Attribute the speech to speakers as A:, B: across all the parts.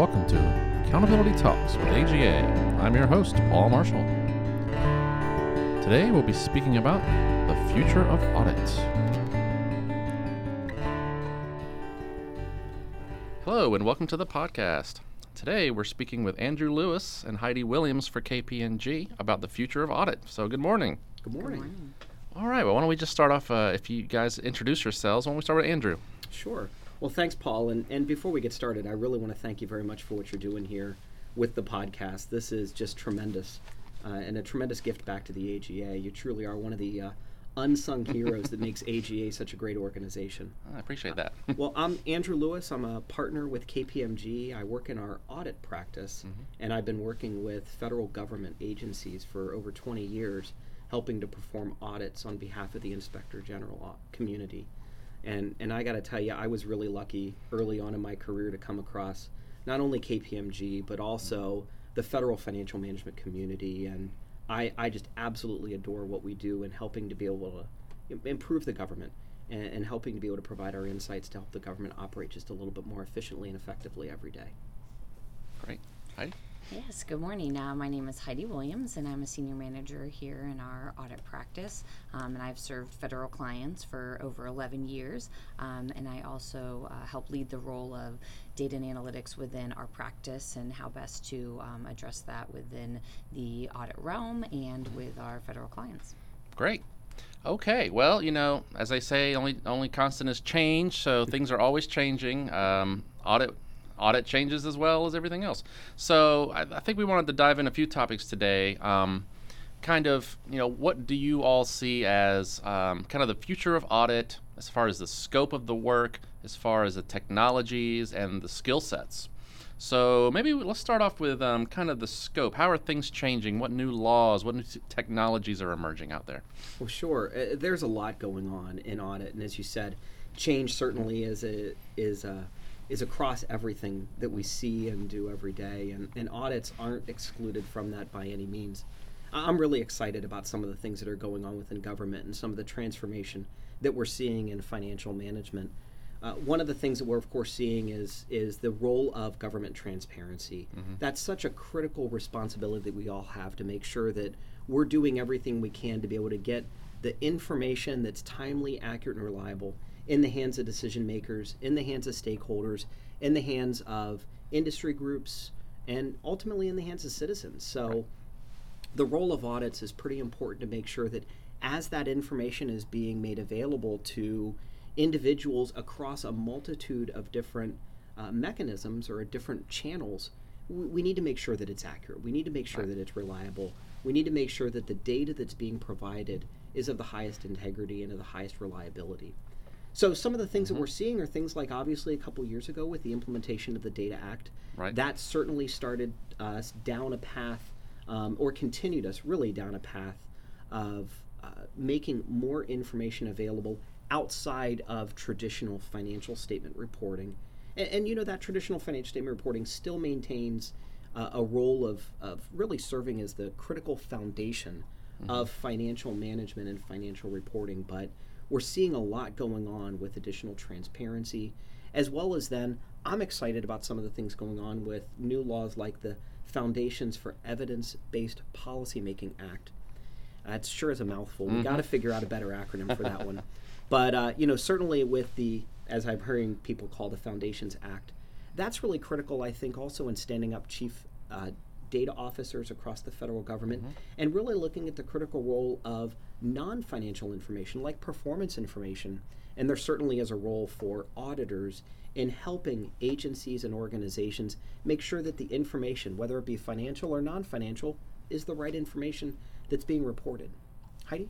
A: welcome to Accountability Talks with AGA. I'm your host, Paul Marshall. Today we'll be speaking about the future of audit. Hello, and welcome to the podcast. Today we're speaking with Andrew Lewis and Heidi Williams for KPMG about the future of audit. So, good morning.
B: Good morning.
A: All right, well, why don't we just start off? Uh, if you guys introduce yourselves, why don't we start with Andrew?
B: Sure. Well, thanks, Paul. And, and before we get started, I really want to thank you very much for what you're doing here with the podcast. This is just tremendous uh, and a tremendous gift back to the AGA. You truly are one of the uh, unsung heroes that makes AGA such a great organization.
A: I appreciate that.
B: well, I'm Andrew Lewis. I'm a partner with KPMG. I work in our audit practice,
A: Mm-hmm.
B: and I've been working with federal government agencies for over 20 years, helping to perform audits on behalf of the Inspector General community. And, and I got to tell you, I was really lucky early on in my career to come across not only KPMG, but also the federal financial management community. And I, I just absolutely adore what we do in helping to be able to improve the government and, and helping to be able to provide our insights to help the government operate just a little bit more efficiently and effectively every day.
A: Great. Heidi?
C: Yes, good morning. Uh, my name is Heidi Williams, and I'm a senior manager here in our audit practice. Um, and I've served federal clients for over 11 years. Um, and I also uh, help lead the role of data and analytics within our practice and how best to um, address that within the audit realm and with our federal clients.
A: Great. Okay. Well, you know, as I say, only only constant is change. So things are always changing. Um, audit audit changes as well as everything else. So I, I think we wanted to dive in a few topics today. Um, kind of, you know, what do you all see as um, kind of the future of audit as far as the scope of the work, as far as the technologies and the skill sets? So maybe let's start off with um, kind of the scope. How are things changing? What new laws, what new t- technologies are emerging out there?
B: Well, sure. Uh, there's a lot going on in audit, and as you said, change certainly is a is a is across everything that we see and do every day, and, and audits aren't excluded from that by any means. I'm really excited about some of the things that are going on within government and some of the transformation that we're seeing in financial management. Uh, one of the things that we're of course seeing is is the role of government transparency. That's such a critical responsibility that we all have to make sure that we're doing everything we can to be able to get the information that's timely, accurate, and reliable in the hands of decision makers, in the hands of stakeholders, in the hands of industry groups, and ultimately in the hands of citizens. So the role of audits is pretty important to make sure that as that information is being made available to individuals across a multitude of different uh, mechanisms or different channels, we, we need to make sure that it's accurate. We need to make sure that it's reliable. We need to make sure that the data that's being provided is of the highest integrity and of the highest reliability. So some of the things that we're seeing are things like obviously a couple years ago with the implementation of the Data Act.
A: Right.
B: That certainly started us down a path, um, or continued us really down a path of uh, making more information available outside of traditional financial statement reporting. And, and you know that traditional financial statement reporting still maintains uh, a role of, of really serving as the critical foundation of financial management and financial reporting. But we're seeing a lot going on with additional transparency, as well as then I'm excited about some of the things going on with new laws like the Foundations for Evidence Based Policymaking Act. That sure is a mouthful. We got to figure out a better acronym for that one. But uh, you know, certainly with the, as I'm hearing people call the Foundations Act, that's really critical. I think also in standing up chief uh, data officers across the federal government and really looking at the critical role of non-financial information like performance information. And there certainly is a role for auditors in helping agencies and organizations make sure that the information, whether it be financial or non-financial, is the right information that's being reported. Heidi?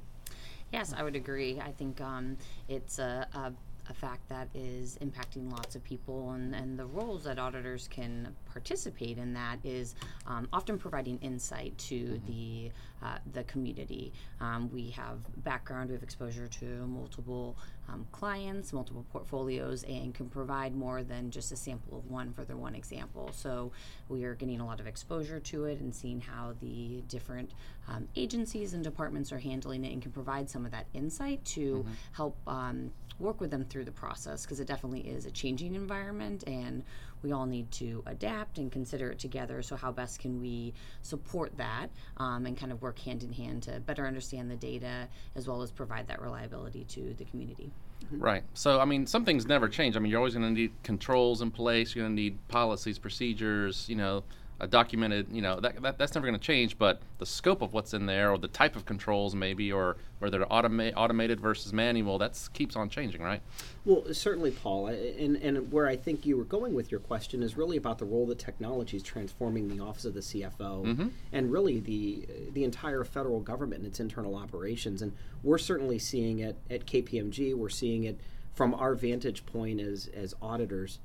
C: Yes, I would agree. I think um, it's a, a, a fact that is impacting lots of people, and, and the roles that auditors can participate in that is um, often providing insight to the uh, the community. Um, we have background, we have exposure to multiple um, clients, multiple portfolios, and can provide more than just a sample of one for their one example. So we are getting a lot of exposure to it and seeing how the different um, agencies and departments are handling it, and can provide some of that insight to help um, work with them through the process because it definitely is a changing environment and we all need to adapt and consider it together. So, how best can we support that um, and kind of work hand in hand to better understand the data as well as provide that reliability to the community?
A: Right. So, I mean, some things never change. I mean, you're always going to need controls in place. You're going to need policies, procedures, you know, a documented, you know, that, that that's never going to change. But the scope of what's in there, or the type of controls, maybe, or whether they're automa- automated versus manual, that keeps on changing, right?
B: Well, certainly, Paul. And, and where I think you were going with your question is really about the role that technology is transforming the office of the CFO
A: Mm-hmm.
B: and really the the entire federal government and its internal operations. And we're certainly seeing it at KPMG. We're seeing it from our vantage point as as auditors.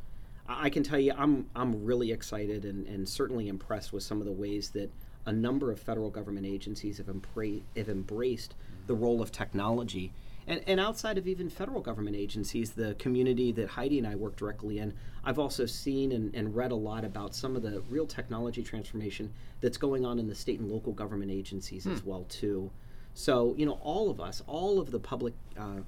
B: I can tell you, I'm I'm really excited and, and certainly impressed with some of the ways that a number of federal government agencies have, embra- have embraced the role of technology. And, and outside of even federal government agencies, the community that Heidi and I work directly in, I've also seen and, and read a lot about some of the real technology transformation that's going on in the state and local government agencies as well too. So you know, all of us, all of the public uh,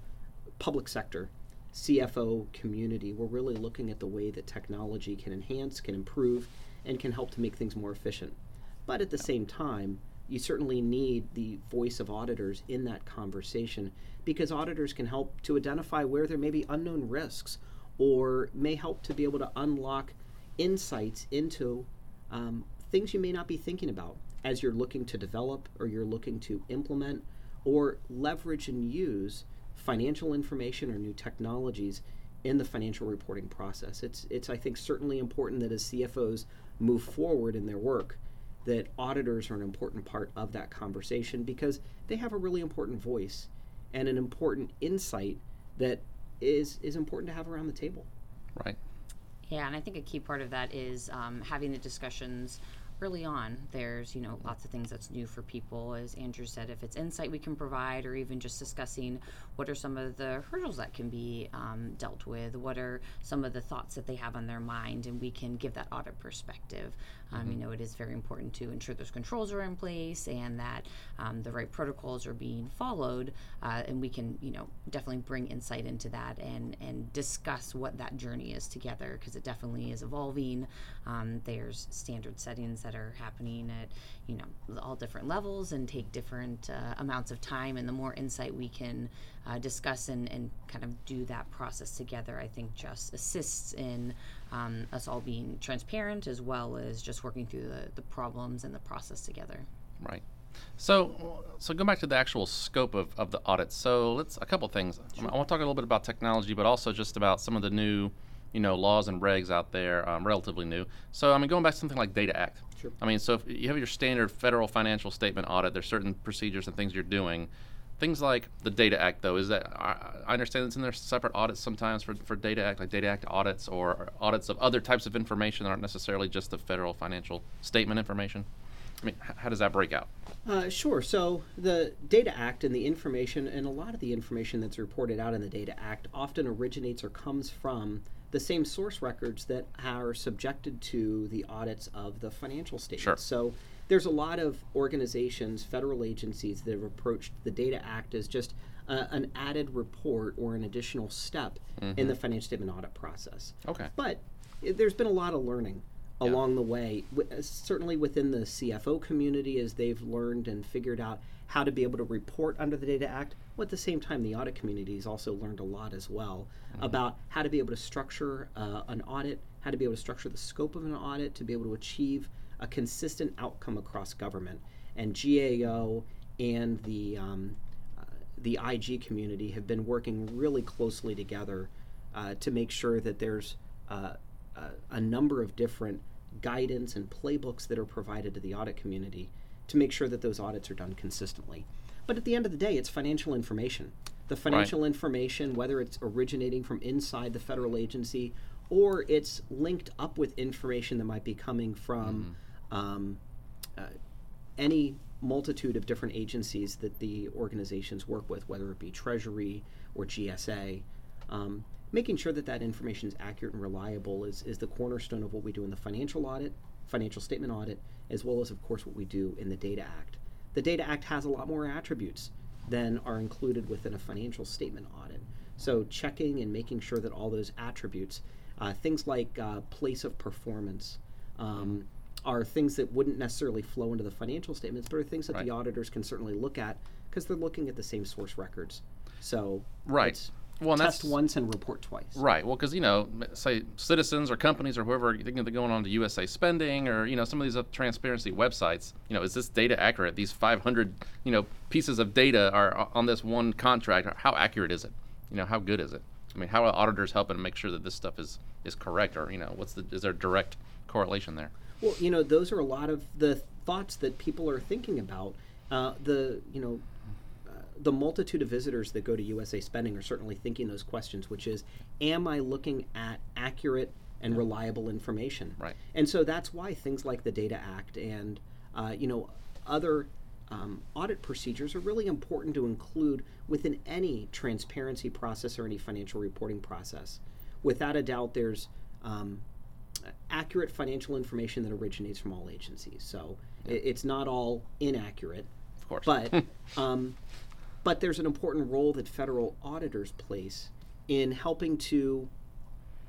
B: public sector CFO community, we're really looking at the way that technology can enhance, can improve, and can help to make things more efficient. But at the same time, you certainly need the voice of auditors in that conversation because auditors can help to identify where there may be unknown risks or may help to be able to unlock insights into um, things you may not be thinking about as you're looking to develop or you're looking to implement or leverage and use financial information or new technologies in the financial reporting process. It's it's I think certainly important that as CFOs move forward in their work, that auditors are an important part of that conversation because they have a really important voice and an important insight that is is important to have around the table.
A: Right.
C: Yeah, and I think a key part of that is um, having the discussions early on. There's, you know, lots of things that's new for people, as Andrew said. If it's insight we can provide, or even just discussing what are some of the hurdles that can be um, dealt with, what are some of the thoughts that they have on their mind, and we can give that audit perspective. Um, You know, it is very important to ensure those controls are in place and that um, the right protocols are being followed, uh, and we can, you know, definitely bring insight into that and and discuss what that journey is together because it definitely is evolving. Um, there's standard settings that are happening at you know all different levels and take different uh, amounts of time, and the more insight we can uh, discuss and, and kind of do that process together, I think just assists in um, us all being transparent as well as just working through the, the problems and the process together.
A: Right. So, so go back to the actual scope of, of the audit. So let's a couple things. I want to talk a little bit about technology, but also just about some of the new, you know, laws and regs out there, um, relatively new. So I mean, going back to something like Data Act.
B: Sure.
A: I mean, so if you have your standard federal financial statement audit, there's certain procedures and things you're doing. Things like the Data Act, though, is that I, I understand it's in there separate audits sometimes for, for Data Act, like Data Act audits or audits of other types of information that aren't necessarily just the federal financial statement information. I mean, how does that break out?
B: Uh, sure. So the Data Act and the information, and a lot of the information that's reported out in the Data Act, often originates or comes from the same source records that are subjected to the audits of the financial statements.
A: Sure.
B: So there's a lot of organizations, federal agencies that have approached the Data Act as just uh, an added report or an additional step in the financial statement audit process.
A: Okay.
B: But i- there's been a lot of learning
A: Yeah.
B: along the way, wi- uh, certainly within the CFO community as they've learned and figured out how to be able to report under the Data Act. Well, at the same time, the audit community has also learned a lot as well about how to be able to structure uh, an audit, how to be able to structure the scope of an audit to be able to achieve a consistent outcome across government. And GAO and the um, uh, the IG community have been working really closely together uh, to make sure that there's uh, a, a number of different guidance and playbooks that are provided to the audit community to make sure that those audits are done consistently. But at the end of the day, it's financial information. The financial information, whether it's originating from inside the federal agency or it's linked up with information that might be coming from um, uh, any multitude of different agencies that the organizations work with, whether it be Treasury or GSA. Um, making sure that that information is accurate and reliable is, is the cornerstone of what we do in the financial audit, financial statement audit, as well as, of course, what we do in the Data Act. The Data Act has a lot more attributes than are included within a financial statement audit. So, checking and making sure that all those attributes Uh, things like uh, place of performance um, are things that wouldn't necessarily flow into the financial statements, but are things that
A: Right.
B: the auditors can certainly look at because they're looking at the same source records. So
A: Right. Well,
B: test
A: that's
B: once and report twice.
A: Right. Well, because you know, say citizens or companies or whoever thinking they're going on to USA Spending or you know some of these transparency websites. You know, is this data accurate? These 500 you know pieces of data are on this one contract. How accurate is it? You know, how good is it? I mean, how are auditors helping to make sure that this stuff is is correct or you know, what's the is there direct correlation there?
B: Well, you know, those are a lot of the thoughts that people are thinking about. Uh, the you know, the multitude of visitors that go to USA Spending are certainly thinking those questions, which is, am I looking at accurate and reliable information?
A: Right.
B: And so that's why things like the Data Act and uh, you know other um, audit procedures are really important to include within any transparency process or any financial reporting process. Without a doubt, there's um, accurate financial information that originates from all agencies. So i it's not all inaccurate,
A: Of course.
B: but um, but there's an important role that federal auditors place in helping to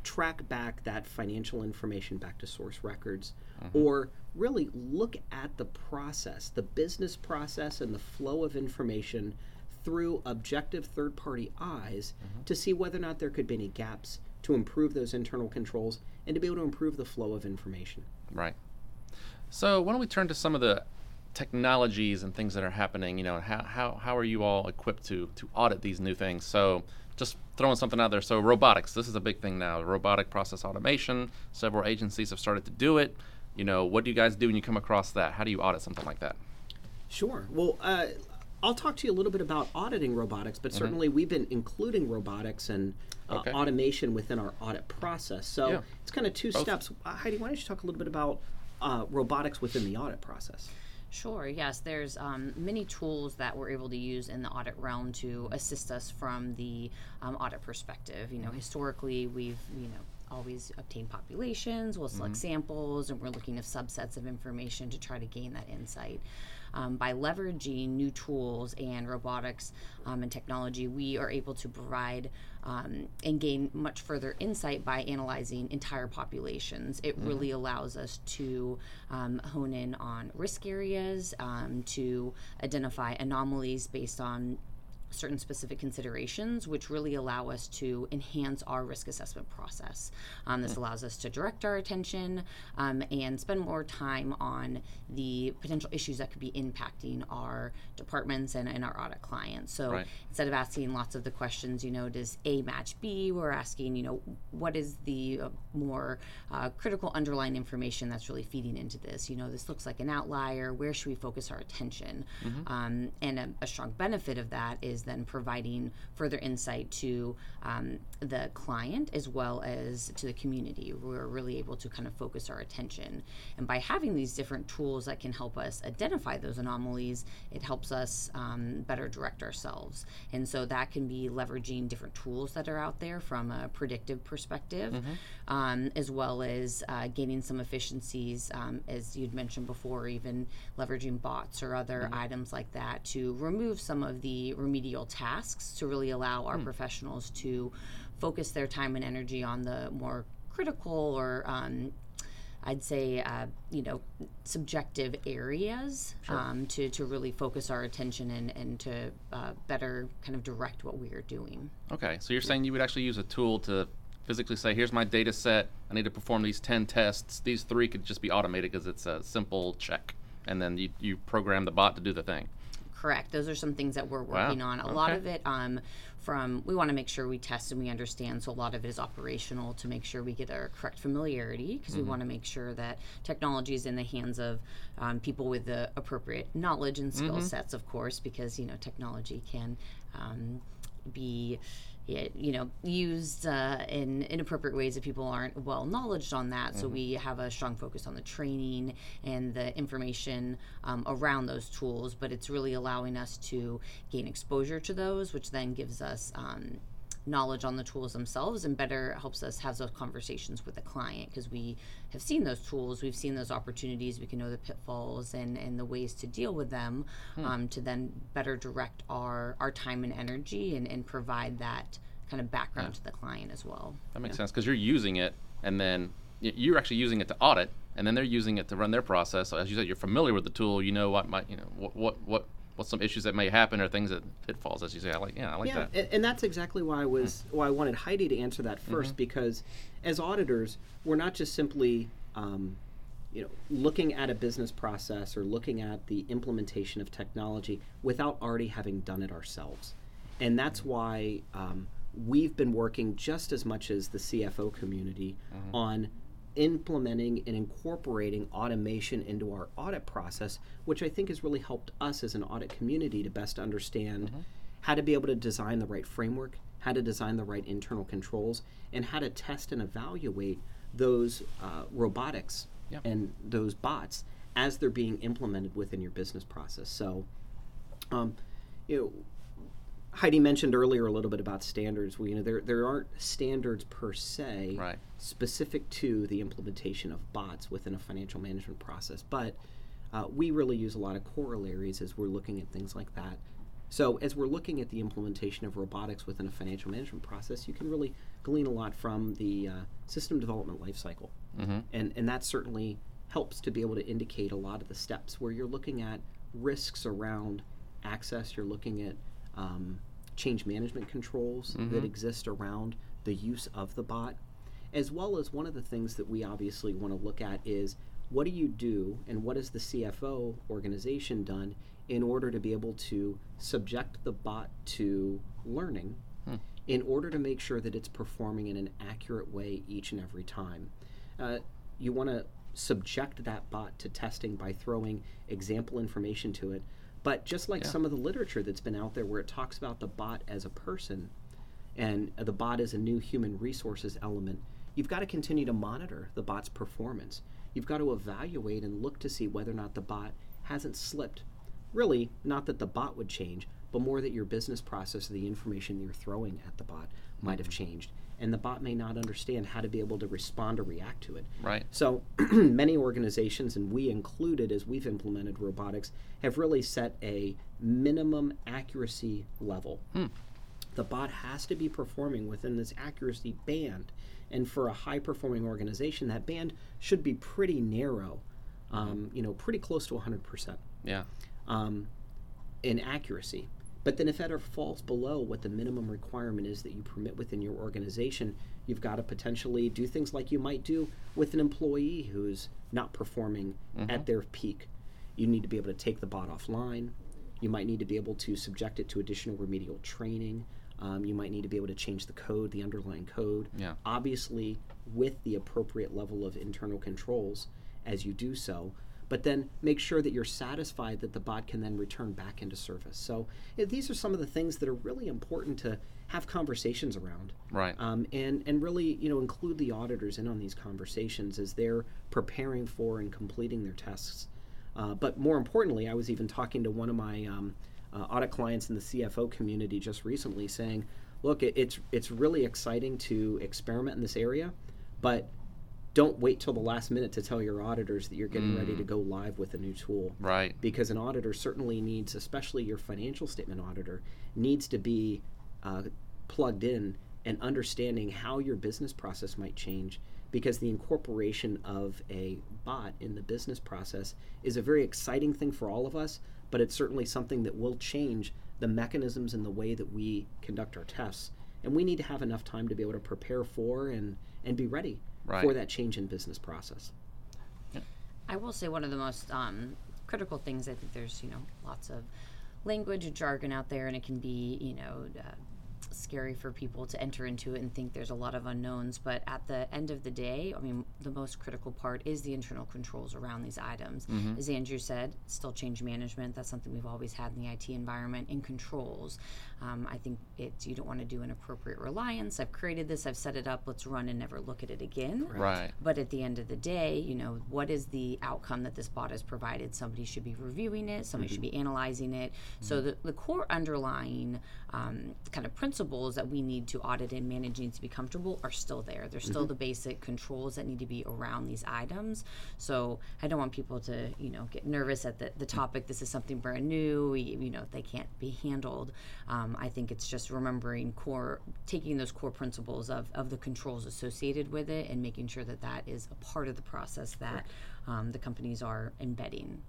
B: track back that financial information back to source records mm-hmm. or really look at the process the business process and the flow of information through objective third party eyes mm-hmm. to see whether or not there could be any gaps to improve those internal controls and to be able to improve the flow of information.
A: Right. So why don't we turn to some of the technologies and things that are happening? You know, how how, how are you all equipped to to audit these new things? So just throwing something out there. So robotics, this is a big thing now. Robotic process automation. Several agencies have started to do it. You know, what do you guys do when you come across that? How do you audit something like that?
B: Sure. Well, uh, I'll talk to you a little bit about auditing robotics, but certainly we've been including robotics and uh,
A: Okay.
B: automation within our audit process. So
A: Yeah.
B: it's kind of two
A: Both.
B: steps. Uh, Heidi, why don't you talk a little bit about uh, robotics within the audit process?
C: Sure, yes. There's um, many tools that we're able to use in the audit realm to assist us from the um, audit perspective. You know, historically, we've, you know, always obtained populations, we'll select samples, and we're looking at subsets of information to try to gain that insight. Um, by leveraging new tools and robotics um, and technology, we are able to provide um, and gain much further insight by analyzing entire populations. It really allows us to um, hone in on risk areas, um, to identify anomalies based on certain specific considerations, which really allow us to enhance our risk assessment process. Um, this allows us to direct our attention um, and spend more time on the potential issues that could be impacting our departments and, and our audit clients. So
A: Right.
C: instead of asking lots of the questions, you know, does A match B? We're asking, you know, what is the uh, more uh, critical underlying information that's really feeding into this? You know, this looks like an outlier. Where should we focus our attention? Um, and a, a strong benefit of that is then providing further insight to um, the client as well as to the community. We're really able to kind of focus our attention. And by having these different tools that can help us identify those anomalies, it helps us um, better direct ourselves. And so that can be leveraging different tools that are out there from a predictive perspective, um, as well as uh, gaining some efficiencies, um, as you'd mentioned before, even leveraging bots or other items like that to remove some of the remedial tasks to really allow our professionals to focus their time and energy on the more critical or um, I'd say, uh, you know, subjective areas um, to, to really focus our attention and, and to uh, better kind of direct what we are doing.
A: Okay, so you're saying you would actually use a tool to physically say, here's my data set. I need to perform these 10 tests. These three could just be automated because it's a simple check. And then you, you program the bot to do the thing.
C: Correct. Those are some things that we're
A: Wow.
C: working on. A lot of it um, from we want to make sure we test and we understand. So a lot of it is operational to make sure we get our correct familiarity because we want to make sure that technology is in the hands of um, people with the appropriate knowledge and skill sets, of course, because you know technology can um, be you know used uh, in inappropriate ways if people aren't well knowledged on that. So we have a strong focus on the training and the information um, around those tools but it's really allowing us to gain exposure to those which then gives us um, knowledge on the tools themselves and better helps us have those conversations with the client because we have seen those tools we've seen those opportunities we can know the pitfalls and, and the ways to deal with them um, to then better direct our, our time and energy and, and provide that kind of background
A: Yeah.
C: to the client as well.
A: That makes sense because you're using it, and then you're actually using it to audit, and then they're using it to run their process. So as you said, you're familiar with the tool. You know what might, you know, what what what what's some issues that may happen or things that pitfalls. As you say, I like, yeah, I like
B: yeah,
A: that.
B: and, and that's exactly why I was why I wanted Heidi to answer that 1st because as auditors, we're not just simply um, you know looking at a business process or looking at the implementation of technology without already having done it ourselves, and that's why um, we've been working just as much as the CFO community on implementing and incorporating automation into our audit process, which I think has really helped us as an audit community to best understand how to be able to design the right framework, how to design the right internal controls, and how to test and evaluate those uh, robotics
A: Yeah.
B: and those bots as they're being implemented within your business process. So, um, you know, Heidi mentioned earlier a little bit about standards. Well, you know, there there aren't standards per se
A: Right.
B: specific to the implementation of bots within a financial management process, but uh, we really use a lot of corollaries as we're looking at things like that. So, as we're looking at the implementation of robotics within a financial management process, you can really glean a lot from the uh, system development lifecycle,
A: Mm-hmm.
B: and and that certainly helps to be able to indicate a lot of the steps where you're looking at risks around access. You're looking at um, change management controls that exist around the use of the bot, as well as one of the things that we obviously want to look at is what do you do and what has the CFO organization done in order to be able to subject the bot to learning in order to make sure that it's performing in an accurate way each and every time. Uh, you want to subject that bot to testing by throwing example information to it. But just like
A: Yeah.
B: some of the literature that's been out there where it talks about the bot as a person and the bot as a new human resources element, you've got to continue to monitor the bot's performance. You've got to evaluate and look to see whether or not the bot hasn't slipped. Really, not that the bot would change, but more that your business process, or the information you're throwing at the bot, might have mm-hmm. changed. And the bot may not understand how to be able to respond or react to it.
A: Right.
B: So many organizations, and we included as we've implemented robotics, have really set a minimum accuracy level. The bot has to be performing within this accuracy band. And for a high performing organization, that band should be pretty narrow, um, you know, pretty close to 100%
A: Yeah.
B: um, in accuracy. But then, if that ever falls below what the minimum requirement is that you permit within your organization, you've got to potentially do things like you might do with an employee who's not performing at their peak. You need to be able to take the bot offline. You might need to be able to subject it to additional remedial training. Um, you might need to be able to change the code, the underlying code.
A: Yeah.
B: Obviously, with the appropriate level of internal controls as you do so, but then make sure that you're satisfied that the bot can then return back into service. So these are some of the things that are really important to have conversations around,
A: Right.
B: um, and and really you know include the auditors in on these conversations as they're preparing for and completing their tests. Uh, but more importantly, I was even talking to one of my um, uh, audit clients in the CFO community just recently, saying, "Look, it, it's it's really exciting to experiment in this area, but don't wait till the last minute to tell your auditors that you're getting ready to go live with a new tool."
A: Right.
B: because an auditor certainly needs, especially your financial statement auditor, needs to be uh, plugged in and understanding how your business process might change. Because the incorporation of a bot in the business process is a very exciting thing for all of us, but it's certainly something that will change the mechanisms and the way that we conduct our tests. And we need to have enough time to be able to prepare for and, and be ready for that change in business process.
C: I will say one of the most um, critical things. I think there's you know lots of language and jargon out there, and it can be you know uh, scary for people to enter into it and think there's a lot of unknowns. But at the end of the day, I mean, the most critical part is the internal controls around these items. Mm-hmm. As Andrew said, still change management. That's something we've always had in the IT environment. In controls, um, I think it's you don't want to do an appropriate reliance. I've created this. I've set it up. Let's run and never look at it again.
A: Right.
C: But at the end of the day, you know, what is the outcome that this bot has provided? Somebody should be reviewing it, somebody mm-hmm. should be analyzing it. So mm-hmm. the, the core underlying um, kind of principles that we need to audit and manage needs to be comfortable are still there. There's still the basic controls that need to be around these items. So I don't want people to, you know, get nervous at the, the topic. This is something brand new. We, you know, they can't be handled. Um, I think it's just remembering core, taking those core principles of, of the controls associated with it and making sure that that is a part of the process that um, the companies are embedding.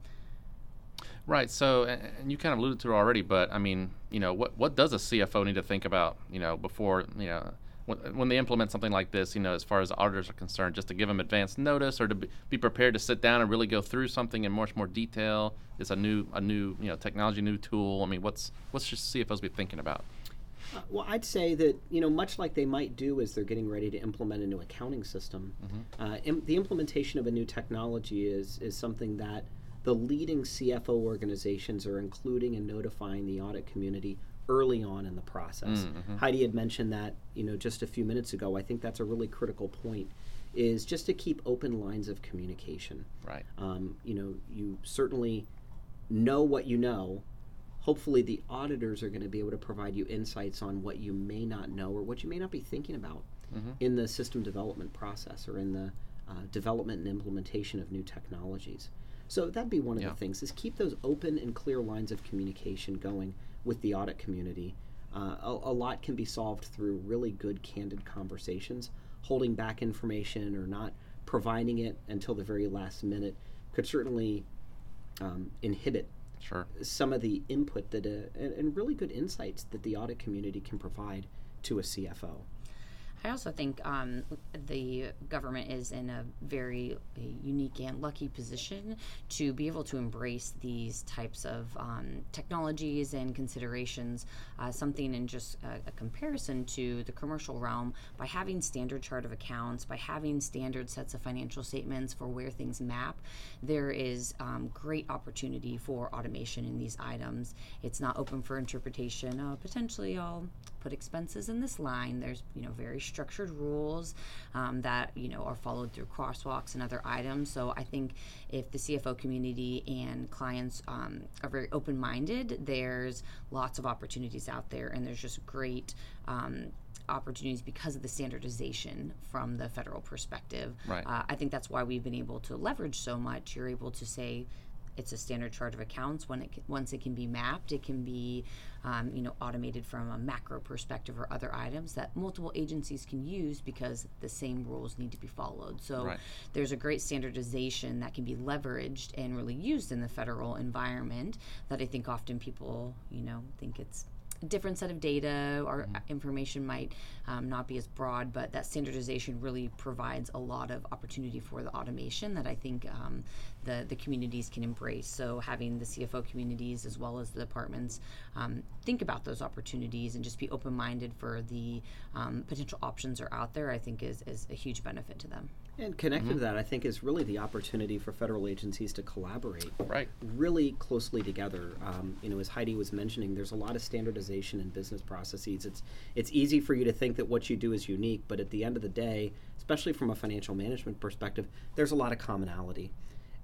A: Right. So, and you kind of alluded to it already, but I mean, you know, what what does a CFO need to think about, you know, before you know, when, when they implement something like this, you know, as far as auditors are concerned, just to give them advance notice or to be, prepared to sit down and really go through something in much more detail. It's a new a new you know technology, new tool. I mean, what's what's should CFOs be thinking about?
B: Uh, well, I'd say that you know, much like they might do as they're getting ready to implement a new accounting system, uh, im- the implementation of a new technology is is something that the leading CFO organizations are including and notifying the audit community early on in the process. Heidi had mentioned that you know just a few minutes ago. I think that's a really critical point. Is just to keep open lines of communication.
A: Right.
B: Um, you know, you certainly know what you know. Hopefully, the auditors are going to be able to provide you insights on what you may not know or what you may not be thinking about in the system development process or in the uh, development and implementation of new technologies. So that'd be one of
A: Yeah.
B: the things: is keep those open and clear lines of communication going with the audit community. Uh, a, a lot can be solved through really good, candid conversations. Holding back information or not providing it until the very last minute could certainly um, inhibit
A: Sure.
B: some of the input that uh, and, and really good insights that the audit community can provide to a CFO.
C: I also think um, the government is in a very unique and lucky position to be able to embrace these types of um, technologies and considerations. Uh, something in just a, a comparison to the commercial realm by having standard chart of accounts, by having standard sets of financial statements for where things map, there is um, great opportunity for automation in these items. It's not open for interpretation. Uh, potentially, I'll put expenses in this line. There's you know very structured rules um, that you know are followed through crosswalks and other items. So I think if the CFO community and clients um, are very open-minded, there's lots of opportunities out there, and there's just great. Um, opportunities because of the standardization from the federal perspective.
A: Right.
C: Uh, I think that's why we've been able to leverage so much. You're able to say it's a standard chart of accounts. When it once it can be mapped, it can be um, you know automated from a macro perspective or other items that multiple agencies can use because the same rules need to be followed. So
A: Right.
C: there's a great standardization that can be leveraged and really used in the federal environment that I think often people you know think it's different set of data or information might um, not be as broad, but that standardization really provides a lot of opportunity for the automation that I think um, the, the communities can embrace. So having the CFO communities as well as the departments um, think about those opportunities and just be open-minded for the um, potential options are out there, I think is, is a huge benefit to them.
B: And connected to that, I think, is really the opportunity for federal agencies to collaborate
A: Right.
B: really closely together. Um, you know, as Heidi was mentioning, there's a lot of standardization in business processes. It's it's easy for you to think that what you do is unique, but at the end of the day, especially from a financial management perspective, there's a lot of commonality.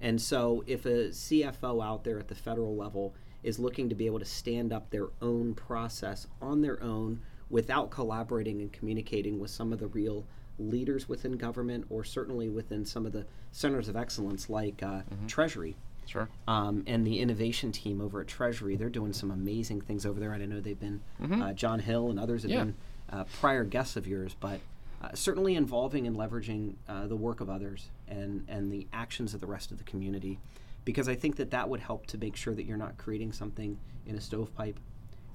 B: And so, if a CFO out there at the federal level is looking to be able to stand up their own process on their own without collaborating and communicating with some of the real leaders within government or certainly within some of the centers of excellence like uh, Treasury
A: Sure.
B: um, and the innovation team over at Treasury. They're doing some amazing things over there. And I know they've been, uh, John Hill and others have
A: Yeah.
B: been uh, prior guests of yours, but uh, certainly involving and leveraging uh, the work of others and, and the actions of the rest of the community. Because I think that that would help to make sure that you're not creating something in a stovepipe.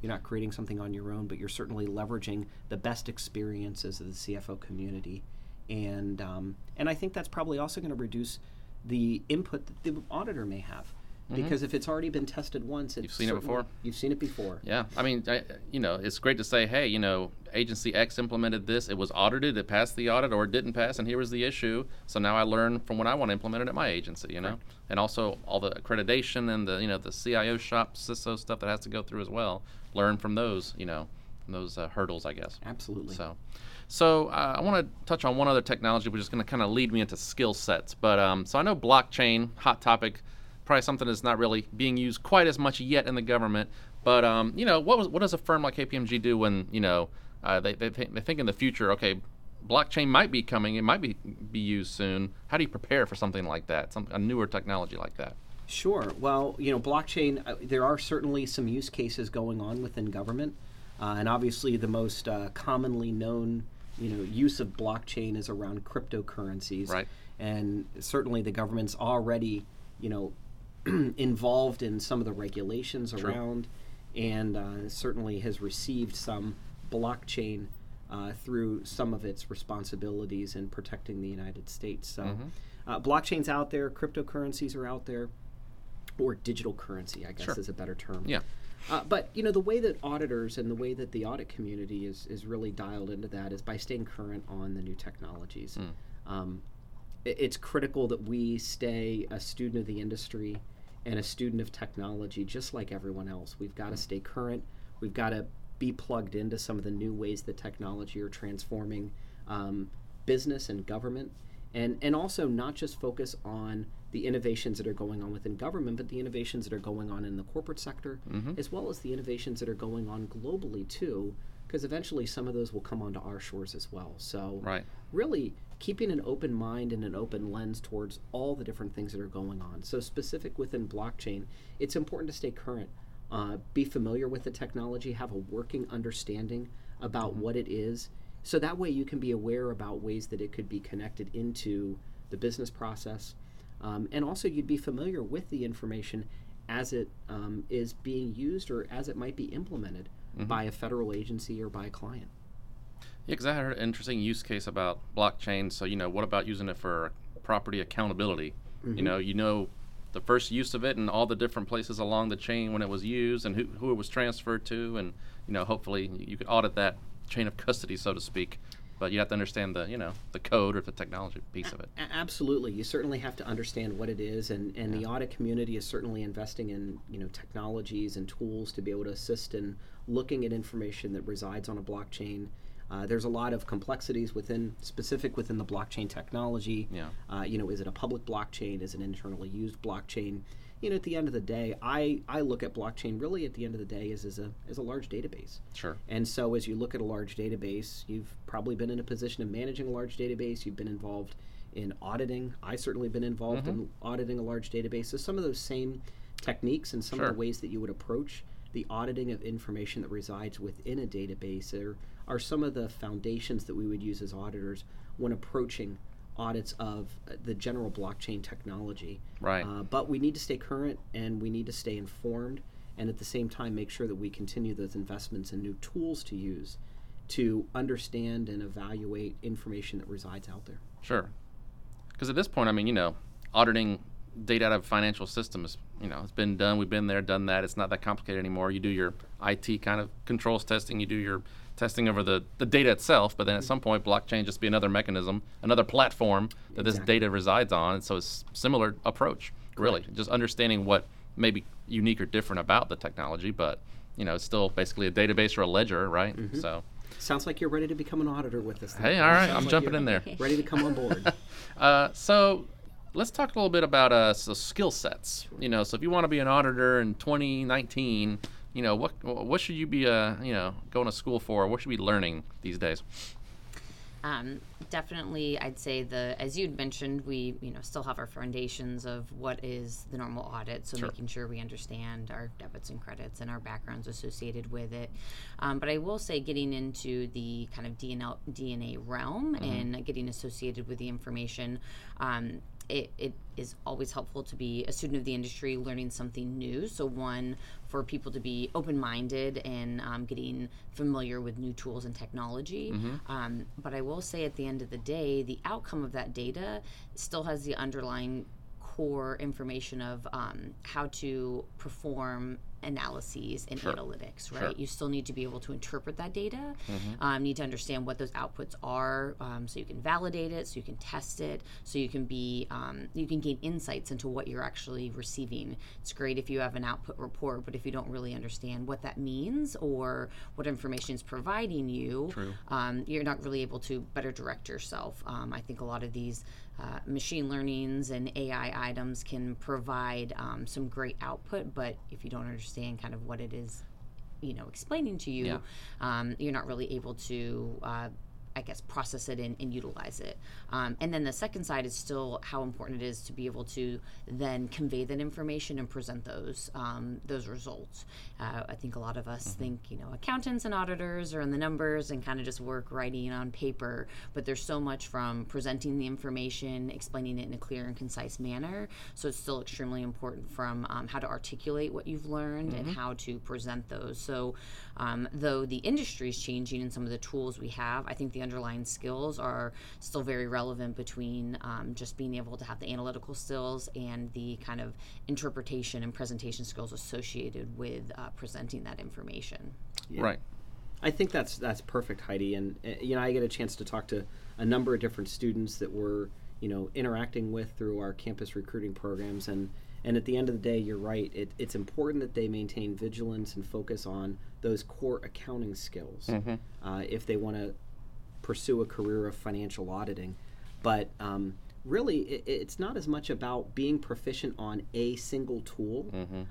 B: You're not creating something on your own, but you're certainly leveraging the best experiences of the CFO community. And, um, and I think that's probably also going to reduce the input that the auditor may have. Because if it's already been tested once, it's
A: Mm-hmm. You've seen it before?
B: You've seen it before.
A: Yeah, I mean, I, you know, it's great to say, hey, you know, agency X implemented this. It was audited. It passed the audit, or it didn't pass, and here was the issue. So now I learn from what I want to implement it at my agency. You know, and also all the accreditation and the you know the CIO shop, CISO stuff that has to go through as well. Learn from those, you know, those uh, hurdles, I guess.
B: Absolutely.
A: So, so uh, I want to touch on one other technology, which is going to kind of lead me into skill sets. But um, so I know blockchain, hot topic, probably something that's not really being used quite as much yet in the government. But um, you know, what was what does a firm like KPMG do when you know uh, they they, th- they think in the future? Okay, blockchain might be coming. It might be be used soon. How do you prepare for something like that? Some a newer technology like that.
B: Sure. Well, you know, blockchain. Uh, there are certainly some use cases going on within government, uh, and obviously the most uh, commonly known, you know, use of blockchain is around cryptocurrencies.
A: Right.
B: And certainly the government's already, you know, involved in some of the regulations
A: True.
B: around, and uh, certainly has received some blockchain uh, through some of its responsibilities in protecting the United States. So,
A: Mm-hmm.
B: uh, blockchain's out there, cryptocurrencies are out there, or digital currency, I guess
A: Sure.
B: is a better term.
A: Yeah.
B: Uh, but you know the way that auditors and the way that the audit community is, is really dialed into that is by staying current on the new technologies. Um, i- it's critical that we stay a student of the industry and a student of technology, just like everyone else. We've got to stay current. We've got to be plugged into some of the new ways that technology are transforming um, business and government, and and also not just focus on the innovations that are going on within government, but the innovations that are going on in the corporate sector, as well as the innovations that are going on globally too. Because eventually, some of those will come onto our shores as well. So,
A: Right.
B: really keeping an open mind and an open lens towards all the different things that are going on. So, specific within blockchain, it's important to stay current, uh, be familiar with the technology, have a working understanding about what it is. So that way you can be aware about ways that it could be connected into the business process. Um, and also, you'd be familiar with the information as it um, is being used or as it might be implemented by a federal agency or by a client.
A: Yeah, because I heard an interesting use case about blockchain. So, you know, what about using it for property accountability? You know, mm-hmm. you know the first use of it and all the different places along the chain when it was used and who, who it was transferred to. And, you know, hopefully you could audit that chain of custody, so to speak. But you have to understand the, you know, the code or the technology piece of it.
B: A- absolutely, you certainly have to understand what it is, and, and the audit community is certainly investing in you know technologies and tools to be able to assist in looking at information that resides on a blockchain. Uh, there's a lot of complexities within specific within the blockchain technology.
A: Yeah.
B: Uh, you know, is it a public blockchain? Is it an internally used blockchain? You know, at the end of the day, I, I look at blockchain really at the end of the day is as a as a large database.
A: Sure.
B: And so, as you look at a large database, you've probably been in a position of managing a large database. You've been involved in auditing. I certainly been involved in auditing a large database. So, some of those same techniques and some of the ways that you would approach the auditing of information that resides within a database are, are some of the foundations that we would use as auditors when approaching audits of uh, the general blockchain technology.
A: Right.
B: Uh, but we need to stay current and we need to stay informed and at the same time make sure that we continue those investments in new tools to use to understand and evaluate information that resides out there.
A: Sure. Because at this point, I mean, you know, auditing data out of financial systems, you know, it's been done. We've been there, done that. It's not that complicated anymore. You do your IT kind of controls testing. You do your testing over the, the data itself. But then at some point, blockchain just be another mechanism, another platform that this data resides on. And so it's similar approach, really. Just understanding what may be unique or different about the technology, but you know, it's still basically a database or a ledger, right? So,
B: Sounds like you're ready to become an auditor with us.
A: hey, all right,
B: Sounds
A: I'm
B: like
A: jumping in there.
B: Ready to come on board.
A: Uh, so let's talk a little bit about uh, so skill sets. You know, so if you want to be an auditor in 2019, you know, what what should you be uh, you know going to school for? What should we be learning these days?
C: Um, definitely, I'd say the as you'd mentioned, we you know still have our foundations of what is the normal audit, so
A: Sure.
C: making sure we understand our debits and credits and our backgrounds associated with it. Um, but I will say, getting into the kind of DNA, DNA realm and getting associated with the information. Um, it, it is always helpful to be a student of the industry learning something new. So, one, for people to be open minded and um, getting familiar with new tools and technology. Um, but I will say at the end of the day, the outcome of that data still has the underlying core information of um, how to perform analyses and analytics, right? You still need to be able to interpret that data, um, need to understand what those outputs are, um, so you can validate it, so you can test it, so you can be um, you can gain insights into what you're actually receiving. It's great if you have an output report, but if you don't really understand what that means or what information is providing you, um, you're not really able to better direct yourself. Um, I think a lot of these uh, machine learnings and AI items can provide um, some great output, but if you don't understand kind of what it is you know explaining to you,
A: Yeah.
C: um, you're not really able to. Uh, I guess process it and, and utilize it. Um, and then the second side is still how important it is to be able to then convey that information and present those um, those results. Uh, I think a lot of us think you know accountants and auditors are in the numbers and kind of just work writing on paper, but there's so much from presenting the information, explaining it in a clear and concise manner. So it's still extremely important from um, how to articulate what you've learned and how to present those. So um, though the industry is changing and some of the tools we have, I think the underlying skills are still very relevant between um, just being able to have the analytical skills and the kind of interpretation and presentation skills associated with uh, presenting that information.
A: Right.
B: I think that's that's perfect, Heidi. And uh, you know, I get a chance to talk to a number of different students that we're you know interacting with through our campus recruiting programs. And and at the end of the day, you're right. It, it's important that they maintain vigilance and focus on those core accounting skills uh, if they want to pursue a career of financial auditing. But um, really, it, it's not as much about being proficient on a single tool.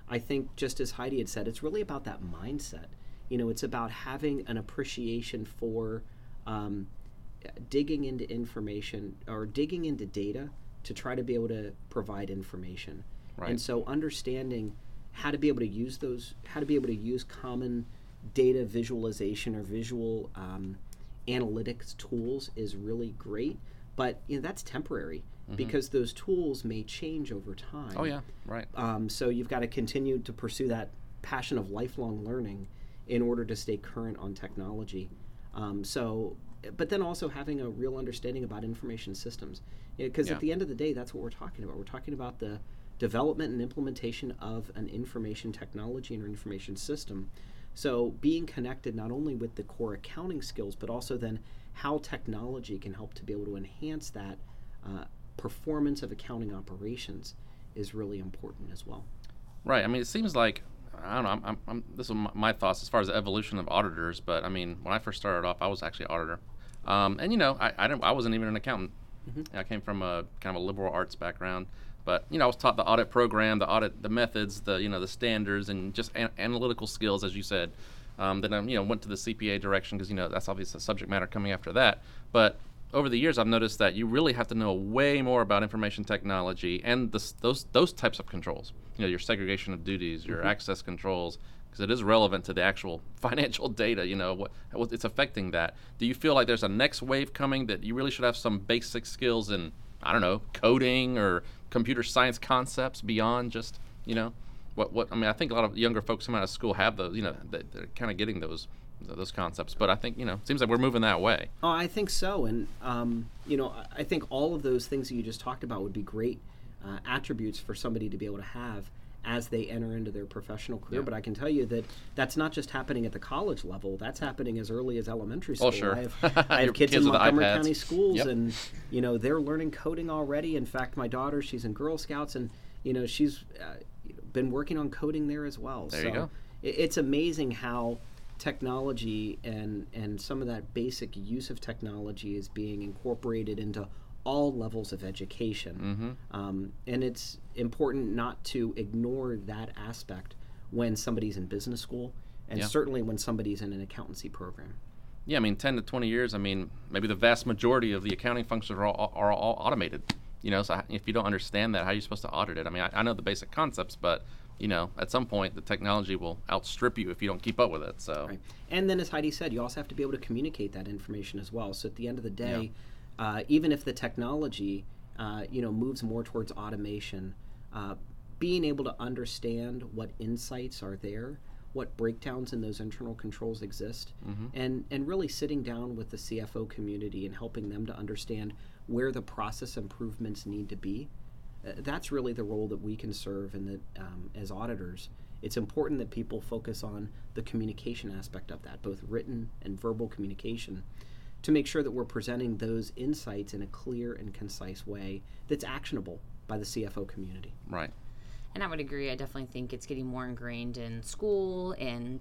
B: I think, just as Heidi had said, it's really about that mindset. You know, it's about having an appreciation for um, digging into information or digging into data to try to be able to provide information.
A: Right.
B: And so, understanding how to be able to use those, how to be able to use common data visualization or visual um, analytics tools is really great. But you know, that's temporary because those tools may change over time.
A: Oh yeah. Right.
B: Um, so you've got to continue to pursue that passion of lifelong learning in order to stay current on technology. Um, so, but then also having a real understanding about information systems, because
A: Yeah.
B: at the end of the day, that's what we're talking about. We're talking about the development and implementation of an information technology and information system. So, being connected not only with the core accounting skills, but also then how technology can help to be able to enhance that uh, performance of accounting operations is really important as well.
A: Right. I mean, it seems like I don't know. I'm, I'm, I'm, this is my, my thoughts as far as the evolution of auditors. But I mean, when I first started off, I was actually an auditor, um, and you know, I, I didn't. I wasn't even an accountant. I came from a kind of a liberal arts background. But you know, I was taught the audit program, the audit, the methods, the you know, the standards, and just an- analytical skills, as you said. Um, then I you know went to the CPA direction because you know that's obviously the subject matter coming after that. But over the years, I've noticed that you really have to know way more about information technology and the, those those types of controls. You know, your segregation of duties, your access controls, because it is relevant to the actual financial data. You know, what, what it's affecting that. Do you feel like there's a next wave coming that you really should have some basic skills in I don't know coding or computer science concepts beyond just you know what what I mean? I think a lot of younger folks coming out of school have those. You know, they, they're kind of getting those those concepts. But I think you know, it seems like we're moving that way.
B: Oh, I think so, and um, you know, I- I think all of those things that you just talked about would be great uh, attributes for somebody to be able to have as they enter into their professional career.
A: Yeah.
B: But I can tell you that that's not just happening at the college level; that's happening as early as elementary school.
A: Oh, sure.
B: I have, I have kids,
A: kids
B: in
A: the
B: Montgomery
A: iPads.
B: County schools,
A: Yep.
B: and you know they're learning coding already. In fact, my daughter, she's in Girl Scouts, and you know she's uh, been working on coding there as well.
A: There
B: so
A: you go.
B: it- it's amazing how technology and and some of that basic use of technology is being incorporated into all levels of education
A: Mm-hmm.
B: um, and it's important not to ignore that aspect when somebody's in business school and
A: Yeah.
B: certainly when somebody's in an accountancy program
A: Yeah, I mean, 10 to 20 years, I mean, maybe the vast majority of the accounting functions are all, are all automated. You know, so if you don't understand that, how are you supposed to audit it? I mean, I, I know the basic concepts, but, you know, at some point, the technology will outstrip you if you don't keep up with it. So,
B: Right. And then, as Heidi said, you also have to be able to communicate that information as well. So at the end of the day, uh, even if the technology, uh, you know, moves more towards automation, uh, being able to understand what insights are there, what breakdowns in those internal controls exist, and and really sitting down with the CFO community and helping them to understand where the process improvements need to be. Uh, that's really the role that we can serve and that um, as auditors it's important that people focus on the communication aspect of that both written and verbal communication to make sure that we're presenting those insights in a clear and concise way that's actionable by the cfo community
A: right.
C: And I would agree. I definitely think it's getting more ingrained in school and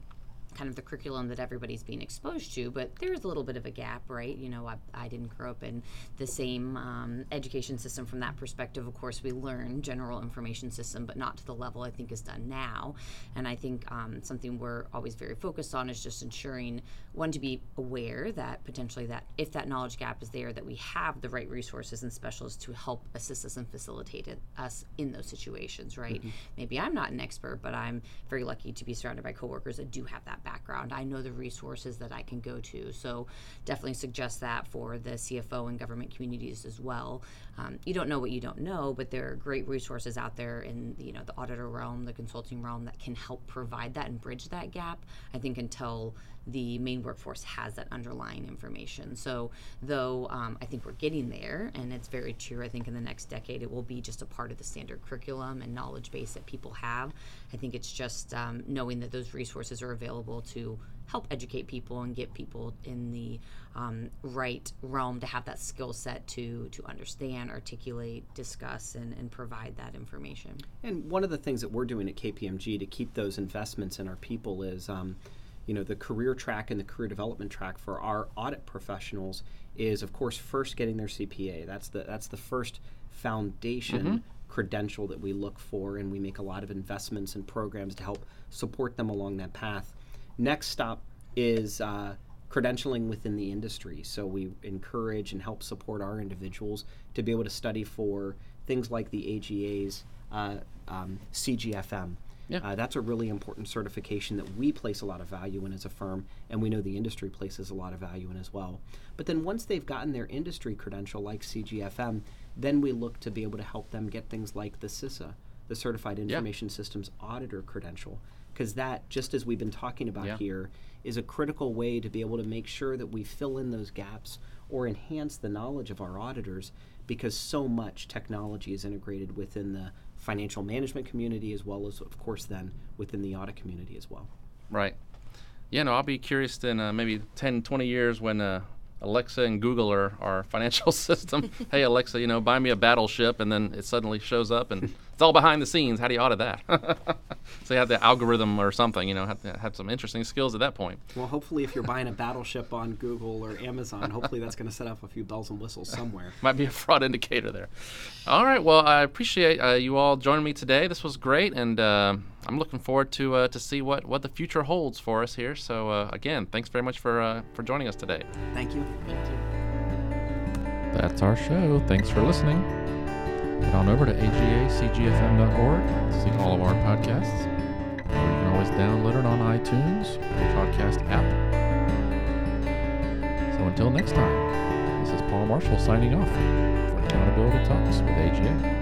C: kind of the curriculum that everybody's being exposed to, but there is a little bit of a gap, right? You know, I, I didn't grow up in the same um, education system from that perspective. Of course, we learn general information system, but not to the level I think is done now. And I think um, something we're always very focused on is just ensuring one to be aware that potentially that if that knowledge gap is there, that we have the right resources and specialists to help assist us and facilitate it, us in those situations, right? Mm-hmm. Maybe I'm not an expert, but I'm very lucky to be surrounded by coworkers that do have that background. I know the resources that I can go to. So definitely suggest that for the CFO and government communities as well. Um, you don't know what you don't know, but there are great resources out there in you know the auditor realm, the consulting realm that can help provide that and bridge that gap. I think until the main workforce has that underlying information. So, though um, I think we're getting there, and it's very true, I think in the next decade it will be just a part of the standard curriculum and knowledge base that people have. I think it's just um, knowing that those resources are available to help educate people and get people in the um, right realm to have that skill set to to understand, articulate, discuss, and, and provide that information.
B: And one of the things that we're doing at KPMG to keep those investments in our people is um, you know the career track and the career development track for our audit professionals is of course first getting their CPA. That's the that's the first foundation mm-hmm. credential that we look for, and we make a lot of investments and programs to help support them along that path. Next stop is uh, credentialing within the industry. So we encourage and help support our individuals to be able to study for things like the AGA's uh, um, CGFM. Yeah. Uh, that's a really important certification that we place a lot of value in as a firm, and we know the industry places a lot of value in as well. But then once they've gotten their industry credential, like CGFM, then we look to be able to help them get things like the CISA, the Certified Information yeah. Systems Auditor credential, because that, just as we've been talking about yeah. here, is a critical way to be able to make sure that we fill in those gaps or enhance the knowledge of our auditors because so much technology is integrated within the financial management community as well as, of course, then within the audit community as well.
A: Right. Yeah, no, I'll be curious in uh, maybe 10, 20 years when uh, Alexa and Google are our financial system. hey, Alexa, you know, buy me a battleship, and then it suddenly shows up, and it's all behind the scenes. How do you audit that? so you have the algorithm or something. You know, have, have some interesting skills at that point.
B: Well, hopefully, if you're buying a battleship on Google or Amazon, hopefully that's going to set off a few bells and whistles somewhere.
A: Might be a fraud indicator there. All right. Well, I appreciate uh, you all joining me today. This was great, and uh, I'm looking forward to uh, to see what, what the future holds for us here. So uh, again, thanks very much for uh, for joining us today.
B: Thank you.
C: Thank you.
A: That's our show. Thanks for listening. Head on over to agacgfm.org to see all of our podcasts. Or you can always download it on iTunes or podcast app. So until next time, this is Paul Marshall signing off for Accountability Talks with AGA.